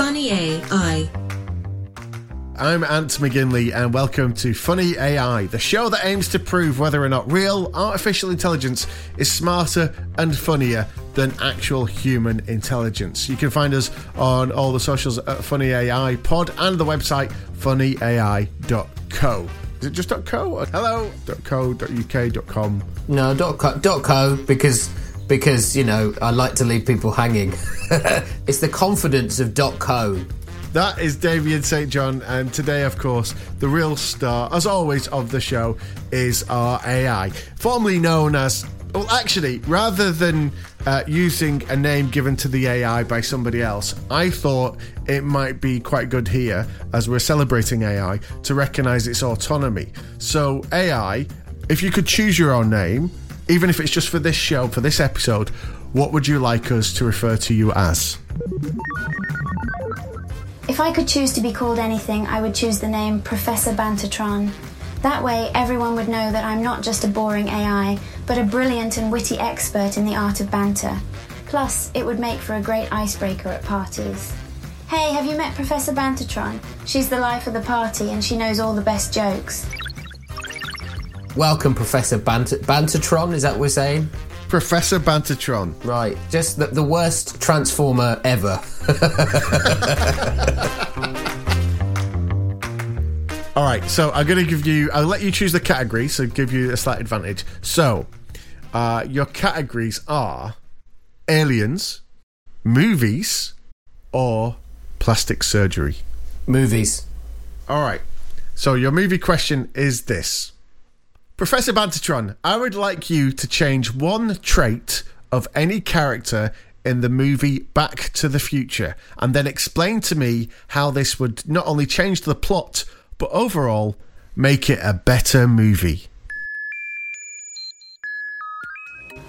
Funny AI. I'm Ant McGinley, and welcome to Funny AI, the show that aims to prove whether or not real artificial intelligence is smarter and funnier than actual human intelligence. You can find us on all the socials at Funny AI Pod and the website funnyai.co. Is it just .co? Or hello .co.uk .com. No, dot co, dot co because because you know I like to leave people hanging. it's the confidence of dot co. That is Damien St. John, and today, of course, the real star, as always, of the show is our AI, formerly known as. Well, actually, rather than uh, using a name given to the AI by somebody else, I thought it might be quite good here, as we're celebrating AI, to recognize its autonomy. So, AI, if you could choose your own name, even if it's just for this show, for this episode, what would you like us to refer to you as? If I could choose to be called anything, I would choose the name Professor Bantertron. That way, everyone would know that I'm not just a boring AI, but a brilliant and witty expert in the art of banter. Plus, it would make for a great icebreaker at parties. Hey, have you met Professor Bantertron? She's the life of the party and she knows all the best jokes. Welcome, Professor Banter, Bantertron. Is that what we're saying? Professor Bantertron. Right, just the, the worst transformer ever. All right, so I'm going to give you. I'll let you choose the category, so give you a slight advantage. So, uh, your categories are aliens, movies, or plastic surgery. Movies. All right. So your movie question is this: Professor Bantertron, I would like you to change one trait of any character in the movie Back to the Future, and then explain to me how this would not only change the plot but overall make it a better movie.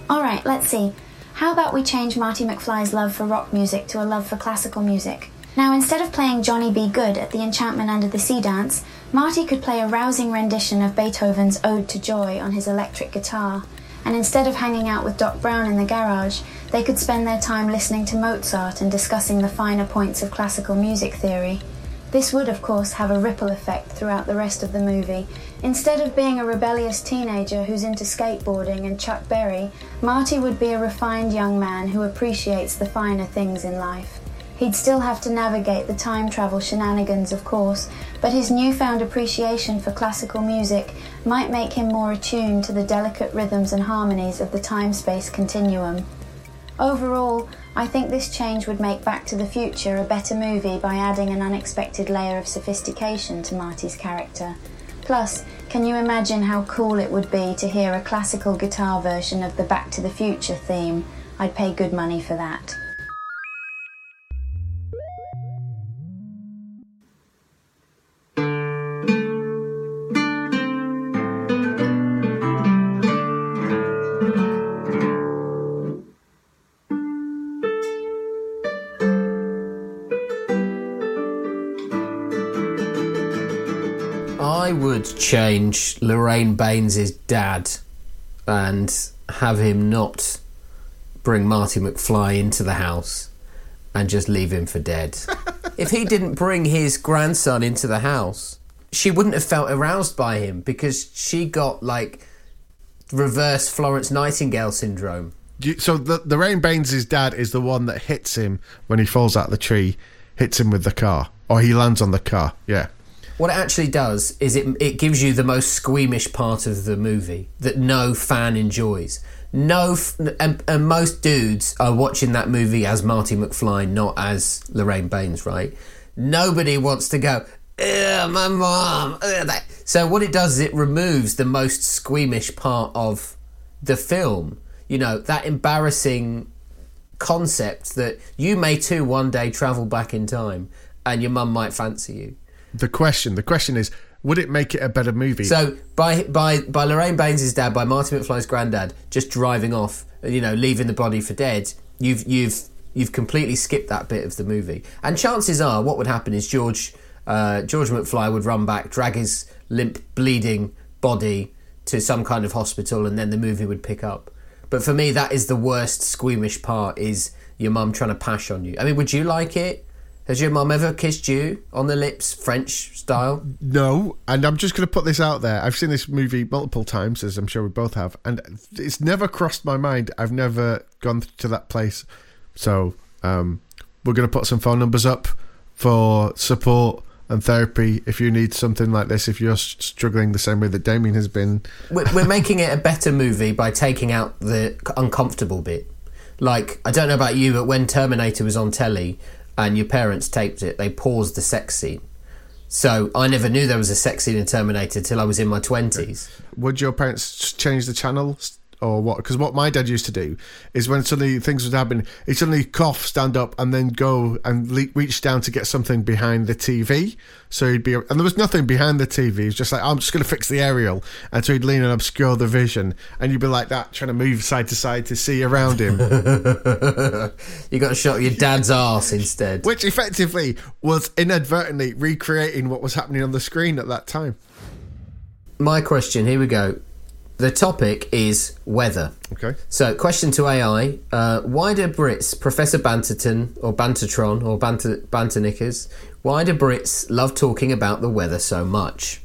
Alright, let's see. How about we change Marty McFly's love for rock music to a love for classical music? Now, instead of playing Johnny B. Goode at the Enchantment Under the Sea dance, Marty could play a rousing rendition of Beethoven's Ode to Joy on his electric guitar. And instead of hanging out with Doc Brown in the garage, they could spend their time listening to Mozart and discussing the finer points of classical music theory. This would, of course, have a ripple effect throughout the rest of the movie. Instead of being a rebellious teenager who's into skateboarding and Chuck Berry, Marty would be a refined young man who appreciates the finer things in life. He'd still have to navigate the time travel shenanigans, of course, but his newfound appreciation for classical music might make him more attuned to the delicate rhythms and harmonies of the time space continuum. Overall, I think this change would make Back to the Future a better movie by adding an unexpected layer of sophistication to Marty's character. Plus, can you imagine how cool it would be to hear a classical guitar version of the Back to the Future theme? I'd pay good money for that. Change Lorraine Baines' dad and have him not bring Marty McFly into the house and just leave him for dead. if he didn't bring his grandson into the house, she wouldn't have felt aroused by him because she got like reverse Florence Nightingale syndrome. You- So the Lorraine Baines' dad is the one that hits him when he falls out of the tree, hits him with the car, or he lands on the car. Yeah. What it actually does is it it gives you the most squeamish part of the movie that no fan enjoys. No, f- and, and most dudes are watching that movie as Marty McFly, not as Lorraine Baines, right? Nobody wants to go. My mom. ugh, that." So what it does is it removes the most squeamish part of the film. You know that embarrassing concept that you may too one day travel back in time, and your mum might fancy you. The question, the question is, would it make it a better movie? So by by by Lorraine Baines' dad, by Marty McFly's granddad, just driving off, you know, leaving the body for dead, you've you've you've completely skipped that bit of the movie. And chances are, what would happen is George uh, George McFly would run back, drag his limp, bleeding body to some kind of hospital, and then the movie would pick up. But for me, that is the worst squeamish part: is your mum trying to pash on you. I mean, would you like it Has your mum ever kissed you on the lips, French style? No, and I'm just going to put this out there. I've seen this movie multiple times, as I'm sure we both have, and it's never crossed my mind. I've never gone to that place. So um, we're going to put some phone numbers up for support and therapy if you need something like this. If you're struggling the same way that Damien has been, we're, we're making it a better movie by taking out the uncomfortable bit. Like I don't know about you, but when Terminator was on telly and your parents taped it, they paused the sex scene. So I never knew there was a sex scene in Terminator till I was in my twenties. Would your parents change the channel or what? Because what my dad used to do is when suddenly things would happen, he'd suddenly cough, stand up, and then go and le- reach down to get something behind the TV. So he'd be, and there was nothing behind the TV. He was just like, I'm just going to fix the aerial. And so he'd lean and obscure the vision. And you'd be like that, trying to move side to side to see around him. you got a shot of your dad's ass instead. Which effectively was inadvertently recreating what was happening on the screen at that time. My question, here we go. The topic is weather. Okay. So, question to AI: uh, Why do Brits, Professor Banterton or Bantertron or Banter Banterknickers, why do Brits love talking about the weather so much?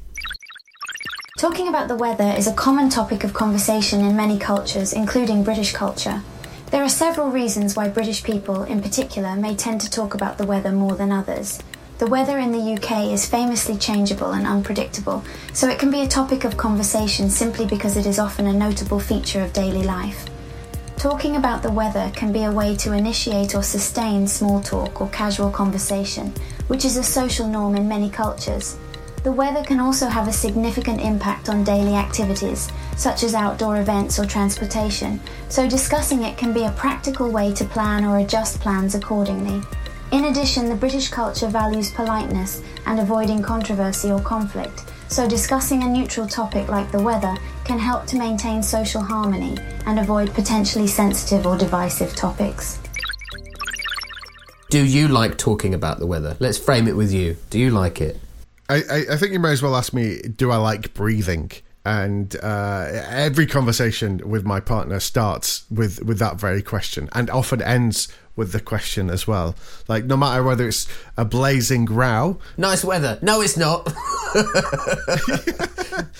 Talking about the weather is a common topic of conversation in many cultures, including British culture. There are several reasons why British people, in particular, may tend to talk about the weather more than others. The weather in the UK is famously changeable and unpredictable, so it can be a topic of conversation simply because it is often a notable feature of daily life. Talking about the weather can be a way to initiate or sustain small talk or casual conversation, which is a social norm in many cultures. The weather can also have a significant impact on daily activities, such as outdoor events or transportation, so discussing it can be a practical way to plan or adjust plans accordingly. In addition, the British culture values politeness and avoiding controversy or conflict, so discussing a neutral topic like the weather can help to maintain social harmony and avoid potentially sensitive or divisive topics. Do you like talking about the weather? Let's frame it with you. Do you like it? I, I, I think you may as well ask me, do I like breathing? and uh, every conversation with my partner starts with with that very question and often ends with the question as well. Like no matter whether it's a blazing row nice weather. No it's not.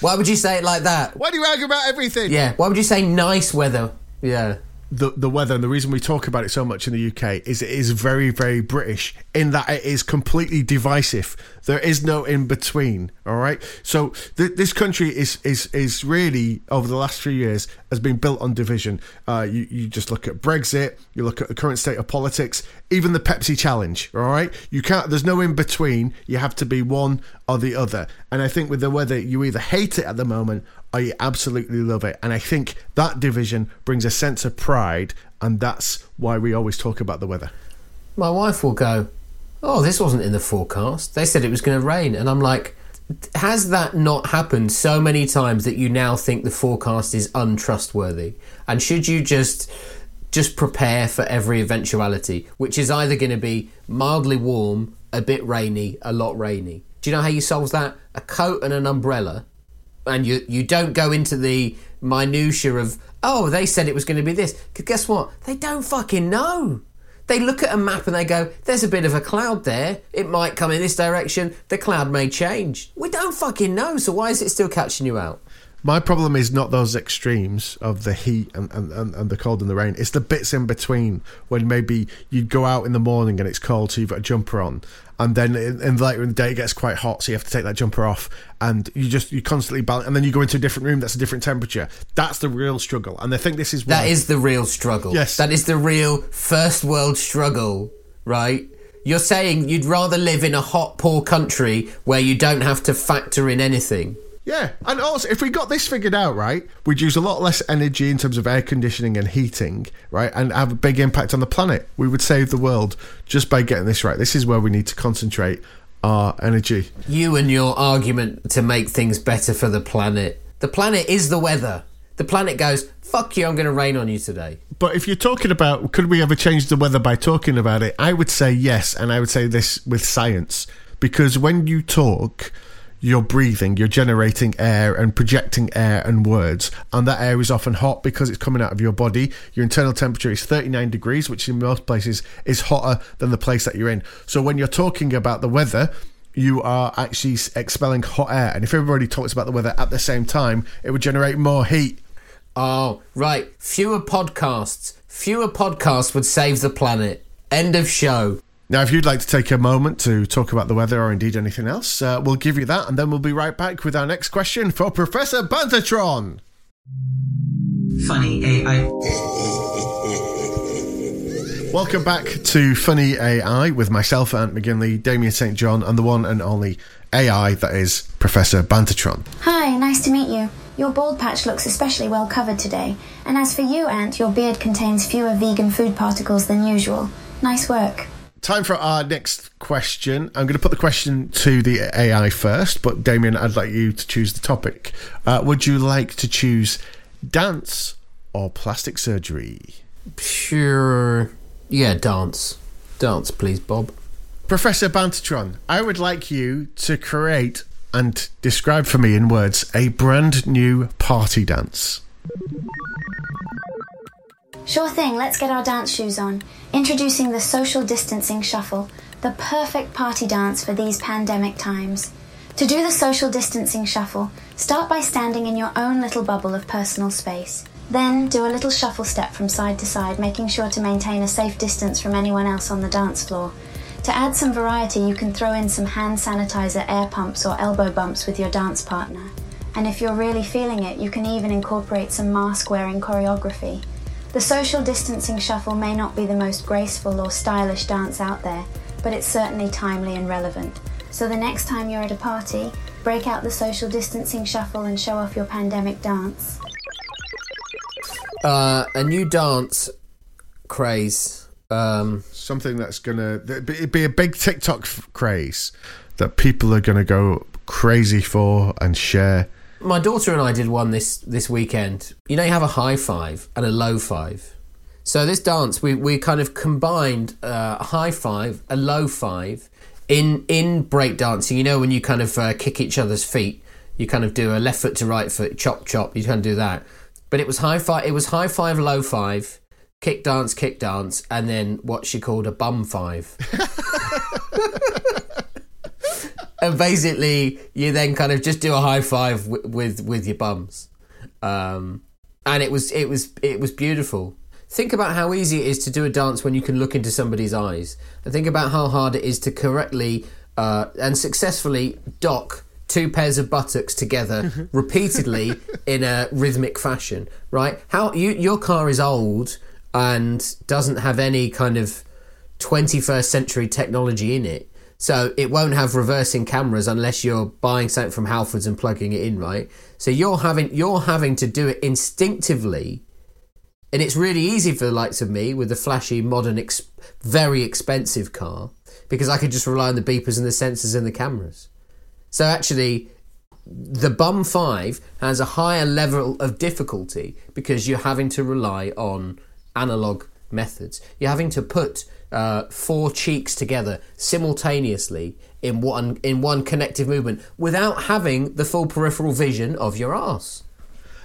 Why would you say it like that? Why do you argue about everything? Yeah why would you say nice weather? Yeah. The the weather and the reason we talk about it so much in the UK is it is very very British in that it is completely divisive. There is no in between. All right. So th- this country is is is really over the last few years has been built on division. Uh, you you just look at Brexit. You look at the current state of politics. Even the Pepsi challenge. All right. You can't. There's no in between. You have to be one or the other. And I think with the weather, you either hate it at the moment or you absolutely love it. And I think that division brings a sense of pride, and that's why we always talk about the weather. My wife will go, Oh, this wasn't in the forecast. They said it was going to rain. And I'm like, Has that not happened so many times that you now think the forecast is untrustworthy? And should you just just prepare for every eventuality, which is either going to be mildly warm, a bit rainy, a lot rainy. Do you know how you solve that? A coat and an umbrella and you you don't go into the minutia of oh they said it was going to be this because guess what they don't fucking know they look at a map and they go there's a bit of a cloud there. It might come in this direction. The cloud may change. We don't fucking know so why is it still catching you out? My problem is not those extremes of the heat and, and, and, and, the cold and the rain. It's the bits in between when maybe you go out in the morning and it's cold, so you've got a jumper on, and then in, in later in the day it gets quite hot, so you have to take that jumper off, and you just you constantly balance, and then you go into a different room that's a different temperature. That's the real struggle, and I think this is why, that is the real struggle. Yes, that is the real first world struggle, right? You're saying you'd rather live in a hot, poor country where you don't have to factor in anything. Yeah, and also if we got this figured out right, we'd use a lot less energy in terms of air conditioning and heating, right, and have a big impact on the planet. We would save the world just by getting this right. This is where we need to concentrate our energy. You and your argument to make things better for the planet. The planet is the weather. The planet goes, fuck you, I'm going to rain on you today. But if you're talking about could we ever change the weather by talking about it, I would say yes, and I would say this with science. Because when you talk, you're breathing, you're generating air and projecting air and words. And that air is often hot because it's coming out of your body. Your internal temperature is 39 degrees, which in most places is hotter than the place that you're in. So when you're talking about the weather, you are actually expelling hot air. And if everybody talks about the weather at the same time, it would generate more heat. Oh, right. Fewer podcasts. Fewer podcasts would save the planet. End of show. Now, if you'd like to take a moment to talk about the weather or indeed anything else, uh, we'll give you that, and then we'll be right back with our next question for Professor Bantertron. Funny AI. Welcome back to Funny AI with myself, Ant McGinley, Damien St. John, and the one and only AI that is Professor Bantertron. Hi, nice to meet you. Your bald patch looks especially well covered today. And as for you, Ant, your beard contains fewer vegan food particles than usual. Nice work. Time for our next question. I'm going to put the question to the AI first, but Damien, I'd like you to choose the topic. Uh, would you like to choose dance or plastic surgery? Sure. Yeah, dance. Dance, please, Bob. Professor Bantertron, I would like you to create and describe for me in words a brand new party dance. Sure thing, let's get our dance shoes on. Introducing the social distancing shuffle, the perfect party dance for these pandemic times. To do the social distancing shuffle, start by standing in your own little bubble of personal space. Then do a little shuffle step from side to side, making sure to maintain a safe distance from anyone else on the dance floor. To add some variety, you can throw in some hand sanitizer air pumps or elbow bumps with your dance partner. And if you're really feeling it, you can even incorporate some mask wearing choreography. The social distancing shuffle may not be the most graceful or stylish dance out there, but it's certainly timely and relevant. So the next time you're at a party, break out the social distancing shuffle and show off your pandemic dance. Uh, a new dance craze. Um, Something that's going to it'd be a big TikTok craze that people are going to go crazy for and share. My daughter and I did one this this weekend. You know, you have a high five and a low five. So this dance, we, we kind of combined uh, a high five, a low five, in in breakdancing. You know, when you kind of uh, kick each other's feet, you kind of do a left foot to right foot, chop chop. You kind of do that. But it was high five. It was high five, low five, kick dance, kick dance, and then what she called a bum five. and basically you then kind of just do a high five w- with with your bums. Um, and it was it was it was beautiful. Think about how easy it is to do a dance when you can look into somebody's eyes. And think about how hard it is to correctly uh, and successfully dock two pairs of buttocks together repeatedly in a rhythmic fashion right? How you your car is old and doesn't have any kind of 21st century technology in it. So it won't have reversing cameras unless you're buying something from Halfords and plugging it in, right? So you're having you're having to do it instinctively, and it's really easy for the likes of me with a flashy, modern, ex- very expensive car because I could just rely on the beepers and the sensors and the cameras. So actually, the Bum 5 has a higher level of difficulty because you're having to rely on analog methods. You're having to put uh, four cheeks together simultaneously in one in one connective movement without having the full peripheral vision of your ass.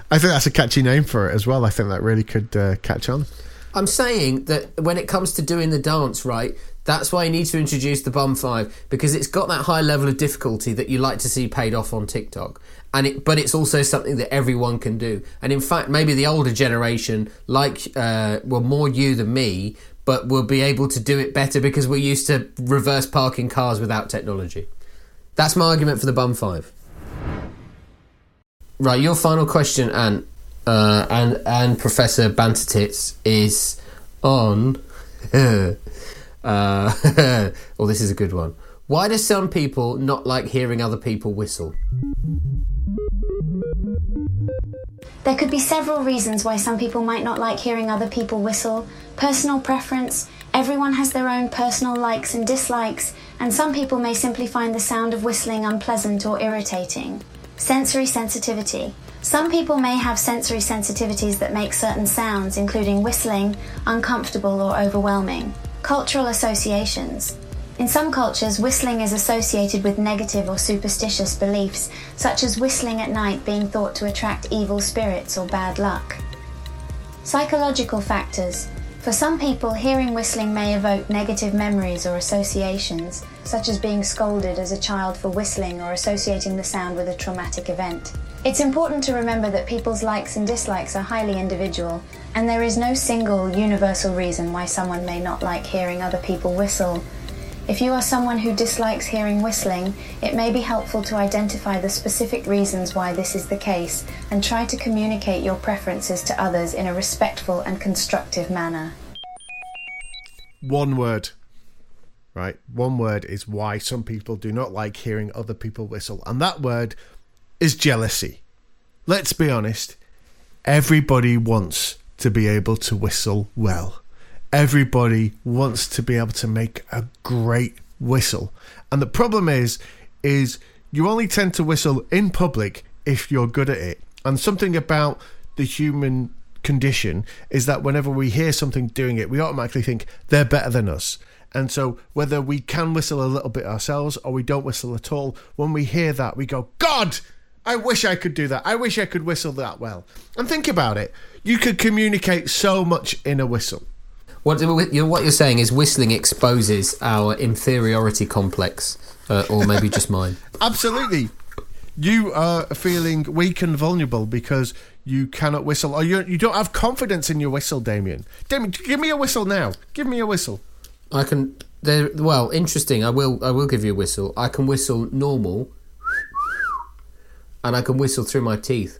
I think that's a catchy name for it as well. I think that really could uh, catch on. I'm saying that when it comes to doing the dance right, that's why you need to introduce the Bum Five because it's got that high level of difficulty that you like to see paid off on TikTok, and it but it's also something that everyone can do. And in fact, maybe the older generation, like uh, well, more you than me, but we'll be able to do it better because we're used to reverse parking cars without technology. That's my argument for the Bum Five. Right, your final question, Ant, uh, and and Professor Bantertits is on. uh, well, this is a good one. Why do some people not like hearing other people whistle? There could be several reasons why some people might not like hearing other people whistle. Personal preference, everyone has their own personal likes and dislikes, and some people may simply find the sound of whistling unpleasant or irritating. Sensory sensitivity. Some people may have sensory sensitivities that make certain sounds, including whistling, uncomfortable or overwhelming. Cultural associations. In some cultures, whistling is associated with negative or superstitious beliefs, such as whistling at night being thought to attract evil spirits or bad luck. Psychological factors. For some people, hearing whistling may evoke negative memories or associations, such as being scolded as a child for whistling or associating the sound with a traumatic event. It's important to remember that people's likes and dislikes are highly individual, and there is no single universal reason why someone may not like hearing other people whistle. If you are someone who dislikes hearing whistling, it may be helpful to identify the specific reasons why this is the case and try to communicate your preferences to others in a respectful and constructive manner. One word. Right? One word is why some people do not like hearing other people whistle. And that word is jealousy. Let's be honest. Everybody wants to be able to whistle well everybody wants to be able to make a great whistle. And the problem is, is you only tend to whistle in public if you're good at it. And something about the human condition is that whenever we hear something doing it, we automatically think they're better than us. And so, whether we can whistle a little bit ourselves or we don't whistle at all, when we hear that, we go, God, I wish I could do that. I wish I could whistle that well. And think about it you could communicate so much in a whistle. What you're, what you're saying is whistling exposes our inferiority complex, uh, or maybe just mine. Absolutely. You are feeling weak and vulnerable because you cannot whistle, or you, you don't have confidence in your whistle, Damien. Damien, give me a whistle now. Give me a whistle. I can. There, well, interesting. I will. I will give you a whistle. I can whistle normal, and I can whistle through my teeth.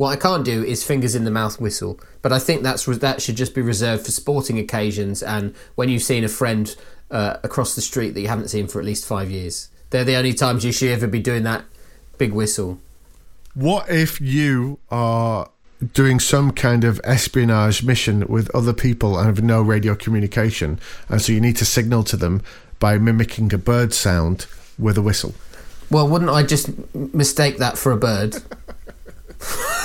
What I can't do is fingers in the mouth whistle, but I think that's that should just be reserved for sporting occasions and when you've seen a friend uh, across the street that you haven't seen for at least five years. They're the only times you should ever be doing that big whistle. What if you are doing some kind of espionage mission with other people and have no radio communication, and so you need to signal to them by mimicking a bird sound with a whistle? Well, wouldn't I just mistake that for a bird?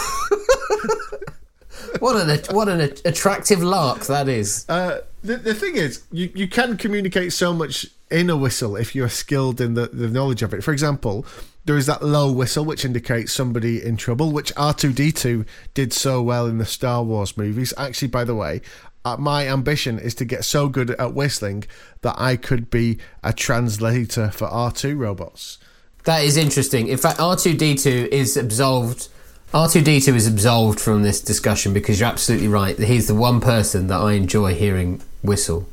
what an what an attractive lark that is. Uh, the, the thing is, you, you can communicate so much in a whistle if you're skilled in the, the knowledge of it. For example, there is that low whistle which indicates somebody in trouble, which R2D2 did so well in the Star Wars movies. Actually, by the way, uh, my ambition is to get so good at whistling that I could be a translator for R2 robots. That is interesting. In fact, R2D2 is absolved R2D2 is absolved from this discussion because you're absolutely right. He's the one person that I enjoy hearing whistle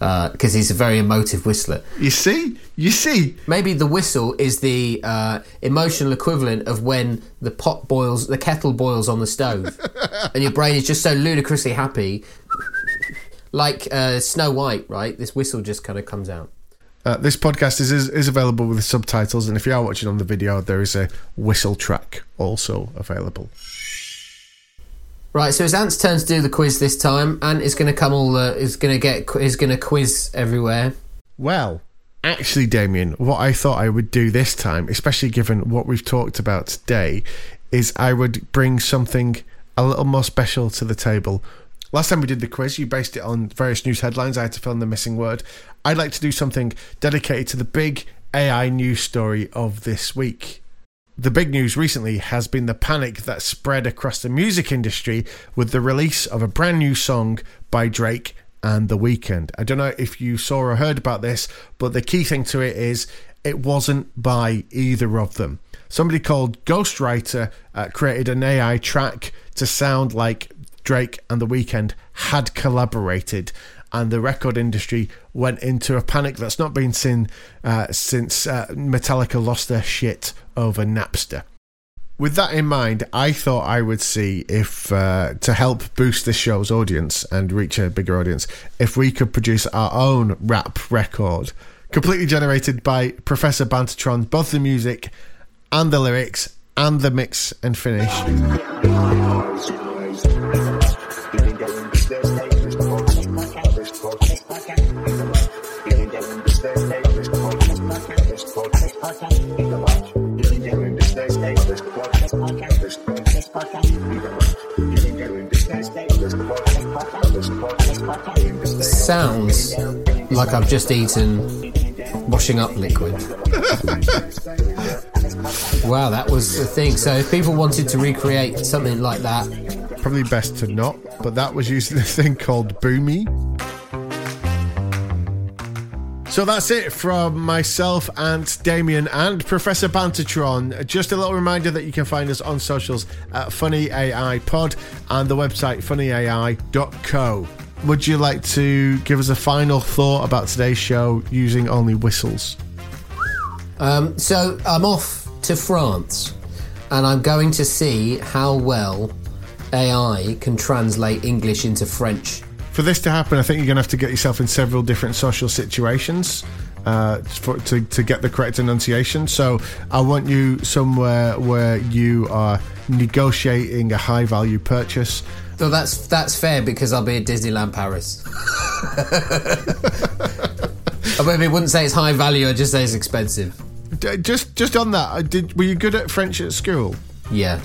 because uh, he's a very emotive whistler. You see? You see? Maybe the whistle is the uh, emotional equivalent of when the pot boils, the kettle boils on the stove, and your brain is just so ludicrously happy. like uh, Snow White, right? This whistle just kind of comes out. Uh, this podcast is, is, is available with subtitles, and if you are watching on the video, there is a whistle track also available. Right, so it's Ant's turn to do the quiz this time. Ant is going to come all uh, is going to get is going to quiz everywhere. Well, actually, Damien, what I thought I would do this time, especially given what we've talked about today, is I would bring something a little more special to the table. Last time we did the quiz, you based it on various news headlines. I had to fill in the missing word. I'd like to do something dedicated to the big AI news story of this week. The big news recently has been the panic that spread across the music industry with the release of a brand new song by Drake and The Weeknd. I don't know if you saw or heard about this, but the key thing to it is it wasn't by either of them. Somebody called Ghostwriter uh, created an AI track to sound like Drake and The Weeknd had collaborated and the record industry went into a panic that's not been seen uh, since uh, Metallica lost their shit over Napster. With that in mind, I thought I would see if, uh, to help boost this show's audience and reach a bigger audience, if we could produce our own rap record, completely generated by Professor Bantertron, both the music and the lyrics and the mix and finish. Sounds like I've just eaten washing up liquid. wow, that was the thing. So if people wanted to recreate something like that, Probably best to not, but that was using a thing called Boomy. So that's it from myself and Damien and Professor Bantertron. Just a little reminder that you can find us on socials at Funny AI Pod and the website funnyai.co. Would you like to give us a final thought about today's show using only whistles? Um, so I'm off to France and I'm going to see how well AI can translate English into French. For this to happen, I think you're going to have to get yourself in several different social situations uh, for, to, to get the correct enunciation. So I want you somewhere where you are negotiating a high value purchase. So that's that's fair because I'll be at Disneyland Paris. I maybe wouldn't say it's high value. I'd just say it's expensive. D- Just just on that, uh, did were you good at French at school? Yeah,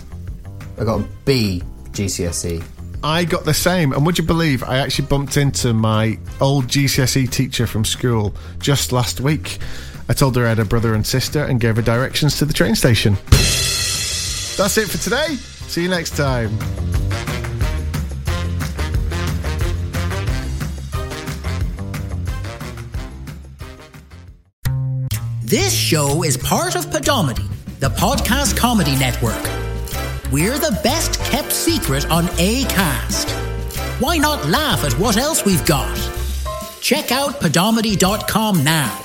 I got a B GCSE. I got the same, and would you believe I actually bumped into my old GCSE teacher from school just last week? I told her I had a brother and sister and gave her directions to the train station. That's it for today. See you next time. This show is part of Podomedy, the podcast comedy network. We're the best kept secret on ACAST. Why not laugh at what else we've got? Check out podomedy.com now